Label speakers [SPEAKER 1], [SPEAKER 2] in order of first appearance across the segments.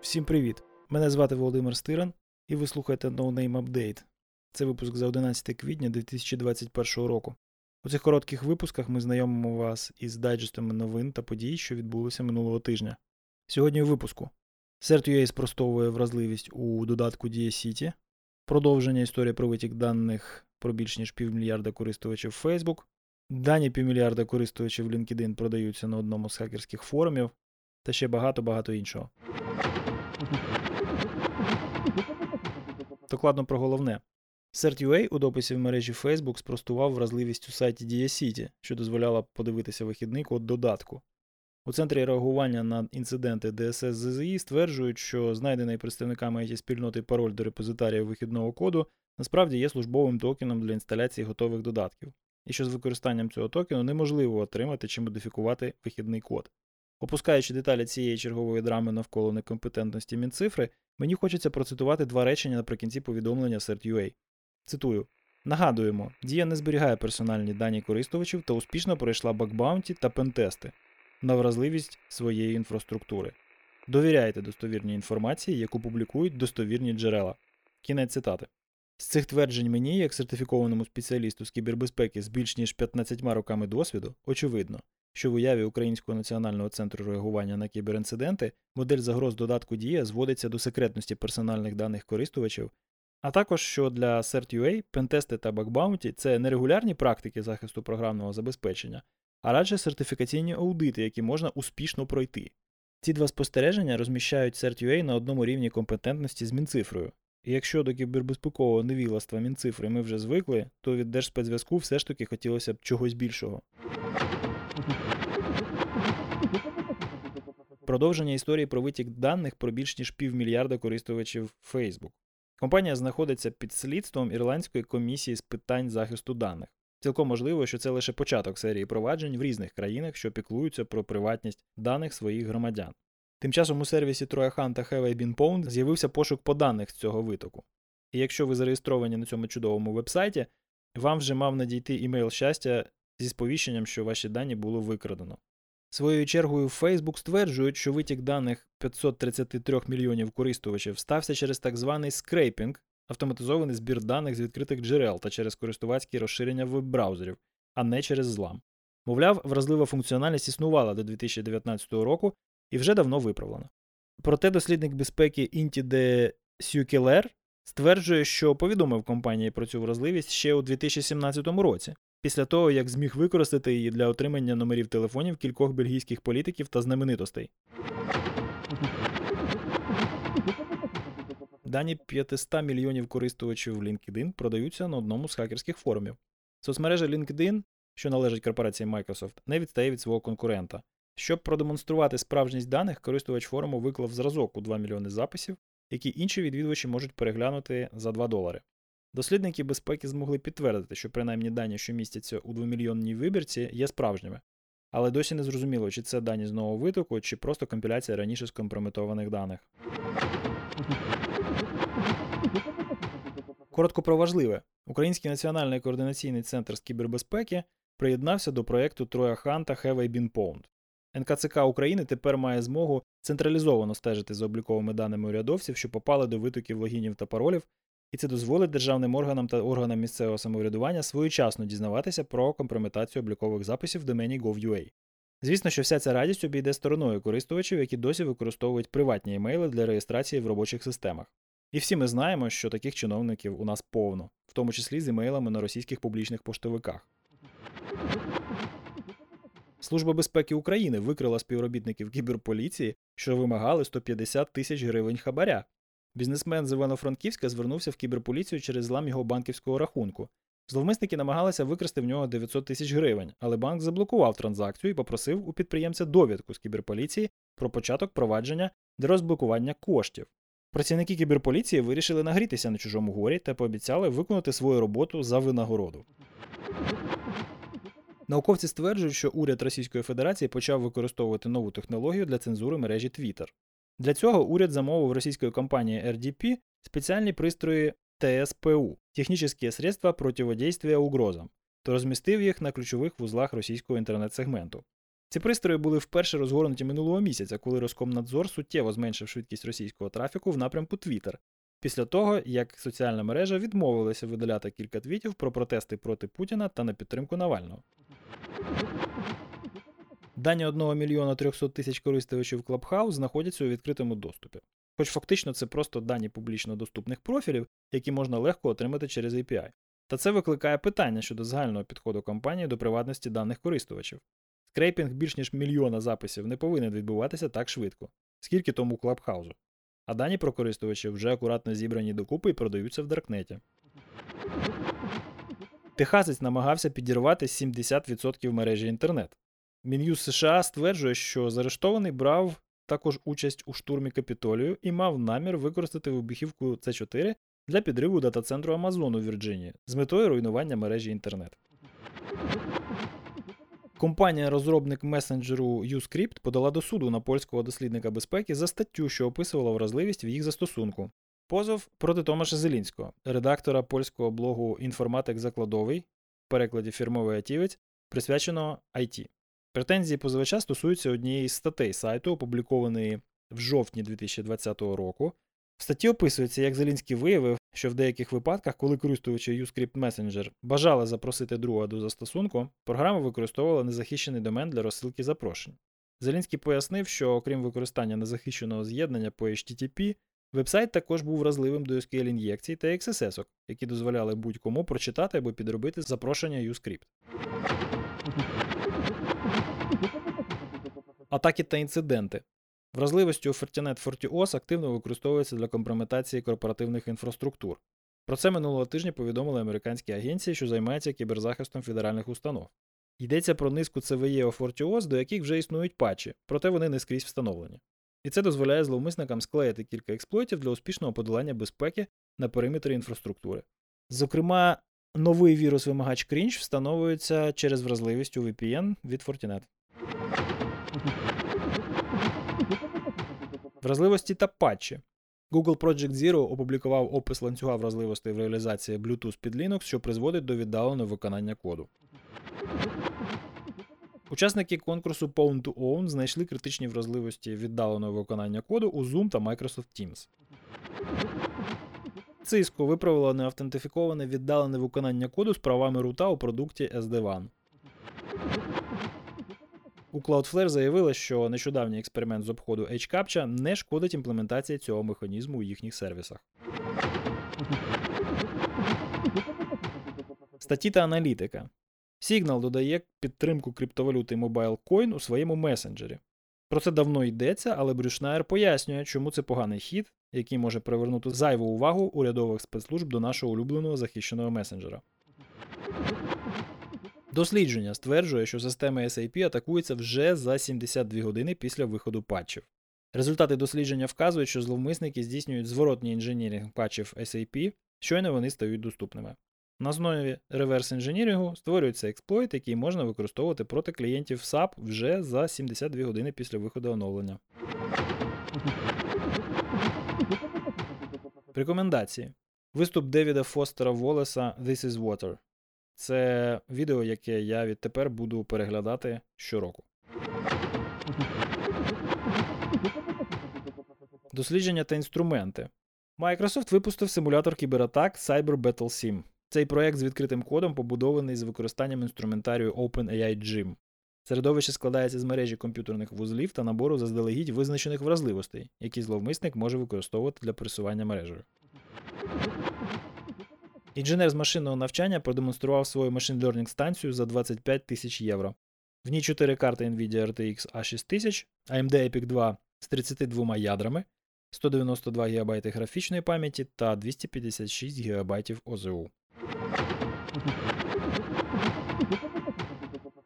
[SPEAKER 1] Всім привіт! Мене звати Володимир Стиран, і ви слухаєте No Name Update. Це випуск за 11 квітня 2021 року. У цих коротких випусках ми знайомимо вас із дайджестами новин та подій, що відбулися минулого тижня. Сьогодні у випуску CERT.ua спростовує вразливість у додатку Dia City, продовження історії про витік даних про більш ніж півмільярда користувачів Facebook, дані півмільярда користувачів LinkedIn продаються на одному з хакерських форумів та ще багато-багато іншого. Докладно про головне. CERT.ua у дописі в мережі Facebook спростував вразливість у сайті DiaCity, що дозволяла подивитися вихідний код додатку. У центрі реагування на інциденти DSS ЗЗІ стверджують, що знайдений представниками it спільноти пароль до репозитарія вихідного коду насправді є службовим токеном для інсталяції готових додатків, і що з використанням цього токену неможливо отримати чи модифікувати вихідний код. Опускаючи деталі цієї чергової драми навколо некомпетентності Мінцифри, мені хочеться процитувати два речення наприкінці повідомлення CERT.ua. Цитую. Нагадуємо, Дія не зберігає персональні дані користувачів та успішно пройшла бакбаунті та пентести на вразливість своєї інфраструктури. Довіряйте достовірній інформації, яку публікують достовірні джерела. Кінець цитати. З цих тверджень мені, як сертифікованому спеціалісту з кібербезпеки з більш ніж 15 роками досвіду, очевидно, що в уяві Українського національного центру реагування на кіберінциденти модель загроз додатку Дія зводиться до секретності персональних даних користувачів, а також що для CERT.ua пентести та бакбаунті це не регулярні практики захисту програмного забезпечення, а радше сертифікаційні аудити, які можна успішно пройти. Ці два спостереження розміщають CERT.ua на одному рівні компетентності з Мінцифрою. Якщо до кібербезпекового невіластва Мінцифри ми вже звикли, то від Держспецзв'язку все ж таки хотілося б чогось більшого. Продовження історії про витік даних про більш ніж півмільярда користувачів Facebook. Компанія знаходиться під слідством Ірландської комісії з питань захисту даних. Цілком можливо, що це лише початок серії проваджень в різних країнах, що піклуються про приватність даних своїх громадян. Тим часом у сервісі Трояхан та Have I з'явився пошук по даних з цього витоку. І якщо ви зареєстровані на цьому чудовому вебсайті, вам вже мав надійти імейл щастя зі сповіщенням, що ваші дані було викрадено. Своєю чергою Facebook стверджують, що витік даних 533 мільйонів користувачів стався через так званий скрейпінг, автоматизований збір даних з відкритих джерел та через користувацькі розширення веб-браузерів, а не через злам. Мовляв, вразлива функціональність існувала до 2019 року і вже давно виправлена. Проте дослідник безпеки Інті де Сюкелер стверджує, що повідомив компанії про цю вразливість ще у 2017 році, після того як зміг використати її для отримання номерів телефонів кількох бельгійських політиків та знаменитостей. Дані 500 мільйонів користувачів LinkedIn продаються на одному з хакерських форумів. Соцмережа LinkedIn, що належить корпорації Microsoft, не відстає від свого конкурента. Щоб продемонструвати справжність даних, користувач форуму виклав зразок у 2 мільйони записів, які інші відвідувачі можуть переглянути за 2 долари. Дослідники безпеки змогли підтвердити, що принаймні дані, що містяться у 2-мільйонній вибірці, є справжніми. Але досі не зрозуміло, чи це дані з нового витоку, чи просто компіляція раніше скомпрометованих даних. Коротко про важливе. Український національний координаційний центр з кібербезпеки приєднався до проєкту Трояхан та Have I Been Pwned. НКЦК України тепер має змогу централізовано стежити за обліковими даними урядовців, що попали до витоків логінів та паролів, і це дозволить державним органам та органам місцевого самоврядування своєчасно дізнаватися про компрометацію облікових записів в домені gov.ua. Звісно, що вся ця радість обійде стороною користувачів, які досі використовують приватні емейли для реєстрації в робочих системах. І всі ми знаємо, що таких чиновників у нас повно, в тому числі з емейлами на російських публічних поштовиках. Служба безпеки України викрила співробітників кіберполіції, що вимагали 150 тисяч гривень хабаря. Бізнесмен з Івано-Франківська звернувся в кіберполіцію через злам його банківського рахунку. Зловмисники намагалися викрасти в нього 900 тисяч гривень, але банк заблокував транзакцію і попросив у підприємця довідку з кіберполіції про початок провадження для розблокування коштів. Працівники кіберполіції вирішили нагрітися на чужому горі та пообіцяли виконати свою роботу за винагороду. Науковці стверджують, що уряд Російської Федерації почав використовувати нову технологію для цензури мережі Twitter. Для цього уряд замовив російської компанії RDP спеціальні пристрої ТСПУ технічні средства противодействия угрозам, то розмістив їх на ключових вузлах російського інтернет-сегменту. Ці пристрої були вперше розгорнуті минулого місяця, коли Роскомнадзор суттєво зменшив швидкість російського трафіку в напрямку Twitter, після того, як соціальна мережа відмовилася видаляти кілька твітів про протести проти Путіна та на підтримку Навального. Дані 1 мільйона 300 тисяч користувачів Clubhouse знаходяться у відкритому доступі. Хоч фактично це просто дані публічно доступних профілів, які можна легко отримати через API. Та це викликає питання щодо загального підходу компанії до приватності даних користувачів. Скрейпінг більш ніж мільйона записів не повинен відбуватися так швидко, скільки тому Clubhouse у. А дані про користувачів вже акуратно зібрані докупи і продаються в Даркнеті. Техасець намагався підірвати 70% мережі інтернет. Мін'юз США стверджує, що заарештований брав також участь у штурмі капітолію і мав намір використати вибухівку С4 для підриву дата-центру Амазону в Вірджинії з метою руйнування мережі інтернет. Компанія-розробник месенджеру Uscript подала до суду на польського дослідника безпеки за статтю, що описувала вразливість в їх застосунку. Позов проти Томаша Зелінського, редактора польського блогу Інформатик Закладовий, в перекладі фірмовий атівець, присвяченого IT. Претензії позивача стосуються однієї з статей сайту, опублікованої в жовтні 2020 року. В статті описується, як Зелінський виявив, що в деяких випадках, коли користувачі Uscript Messenger бажали запросити друга до застосунку, програма використовувала незахищений домен для розсилки запрошень. Зелінський пояснив, що окрім використання незахищеного з'єднання по HTTP, вебсайт також був вразливим до SQL ін'єкцій та XSS, які дозволяли будь-кому прочитати або підробити запрошення Uscript. Атаки та інциденти. Вразливості у Fortinet FortiOS активно використовується для компрометації корпоративних інфраструктур. Про це минулого тижня повідомили американські агенції, що займаються кіберзахистом федеральних установ. Йдеться про низку CVE у FortiOS, до яких вже існують патчі, проте вони не скрізь встановлені. І це дозволяє зловмисникам склеїти кілька експлойтів для успішного подолання безпеки на периметрі інфраструктури. Зокрема, новий вірус-вимагач Cringe встановлюється через вразливість у VPN від Fortinet. Вразливості та патчі. Google Project Zero опублікував опис ланцюга вразливостей в реалізації Bluetooth під Linux, що призводить до віддаленого виконання коду. Учасники конкурсу Pawn to Own знайшли критичні вразливості віддаленого виконання коду у Zoom та Microsoft Teams. Cisco виправило неавтентифіковане віддалене виконання коду з правами рута у продукті SD-WAN. У Cloudflare заявили, що нещодавній експеримент з обходу HCAPTCHA не шкодить імплементації цього механізму у їхніх сервісах. Статті та аналітика. Signal додає підтримку криптовалюти MobileCoin у своєму месенджері. Про це давно йдеться, але Брюшнайер пояснює, чому це поганий хід, який може привернути зайву увагу урядових спецслужб до нашого улюбленого захищеного месенджера. Дослідження стверджує, що система SAP атакується вже за 72 години після виходу патчів. Результати дослідження вказують, що зловмисники здійснюють зворотній інженіринг патчів SAP, щойно вони стають доступними. На основі реверс інженірингу створюється експлойт, який можна використовувати проти клієнтів SAP вже за 72 години після виходу оновлення. Рекомендації. Виступ Девіда Фостера Волеса This is Water. Це відео, яке я відтепер буду переглядати щороку. Дослідження та інструменти. Microsoft випустив симулятор кібератак Cyber Battle Sim. Цей проект з відкритим кодом побудований з використанням інструментарію OpenAI Gym. Середовище складається з мережі комп'ютерних вузлів та набору заздалегідь визначених вразливостей, які зловмисник може використовувати для пересування мережею. Інженер з машинного навчання продемонстрував свою машин learning станцію за 25 тисяч євро. В ній 4 карти NVIDIA RTX A6000, AMD Epic 2 з 32 ядрами, 192 ГБ графічної пам'яті та 256 ГБ ОЗУ.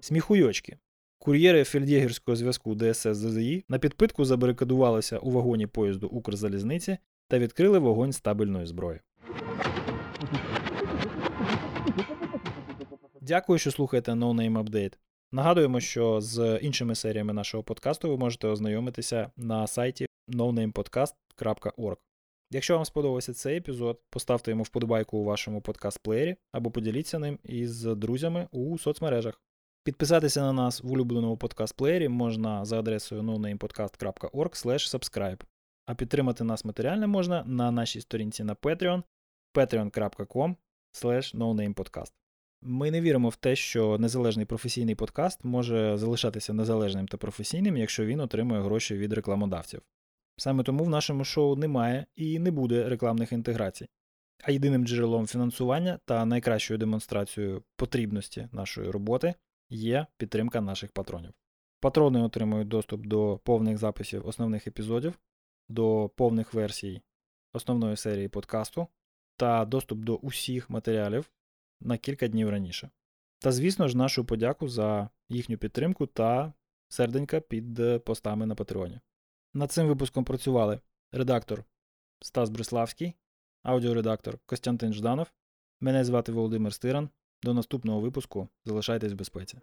[SPEAKER 1] Сміхуйочки. Кур'єри фельдєгерського зв'язку ДСС ЗЗІ на підпитку забарикадувалися у вагоні поїзду Укрзалізниці та відкрили вогонь стабільної зброї. Дякую, що слухаєте No Name Update. Нагадуємо, що з іншими серіями нашого подкасту ви можете ознайомитися на сайті nonamepodcast.org. Якщо вам сподобався цей епізод, поставте йому вподобайку у вашому подкаст-плеєрі або поділіться ним із друзями у соцмережах. Підписатися на нас в улюбленому подкаст-плеєрі можна за адресою nonamepodcast.org subscribe, а підтримати нас матеріально можна на нашій сторінці на Patreon patreon.com nonamepodcast. Ми не віримо в те, що незалежний професійний подкаст може залишатися незалежним та професійним, якщо він отримує гроші від рекламодавців. Саме тому в нашому шоу немає і не буде рекламних інтеграцій. А єдиним джерелом фінансування та найкращою демонстрацією потрібності нашої роботи є підтримка наших патронів. Патрони отримують доступ до повних записів основних епізодів, до повних версій основної серії подкасту та доступ до усіх матеріалів на кілька днів раніше. Та, звісно ж, нашу подяку за їхню підтримку та серденька під постами на Патреоні. Над цим випуском працювали редактор Стас Бриславський, аудіоредактор Костянтин Жданов. Мене звати Володимир Стиран. До наступного випуску залишайтесь в безпеці.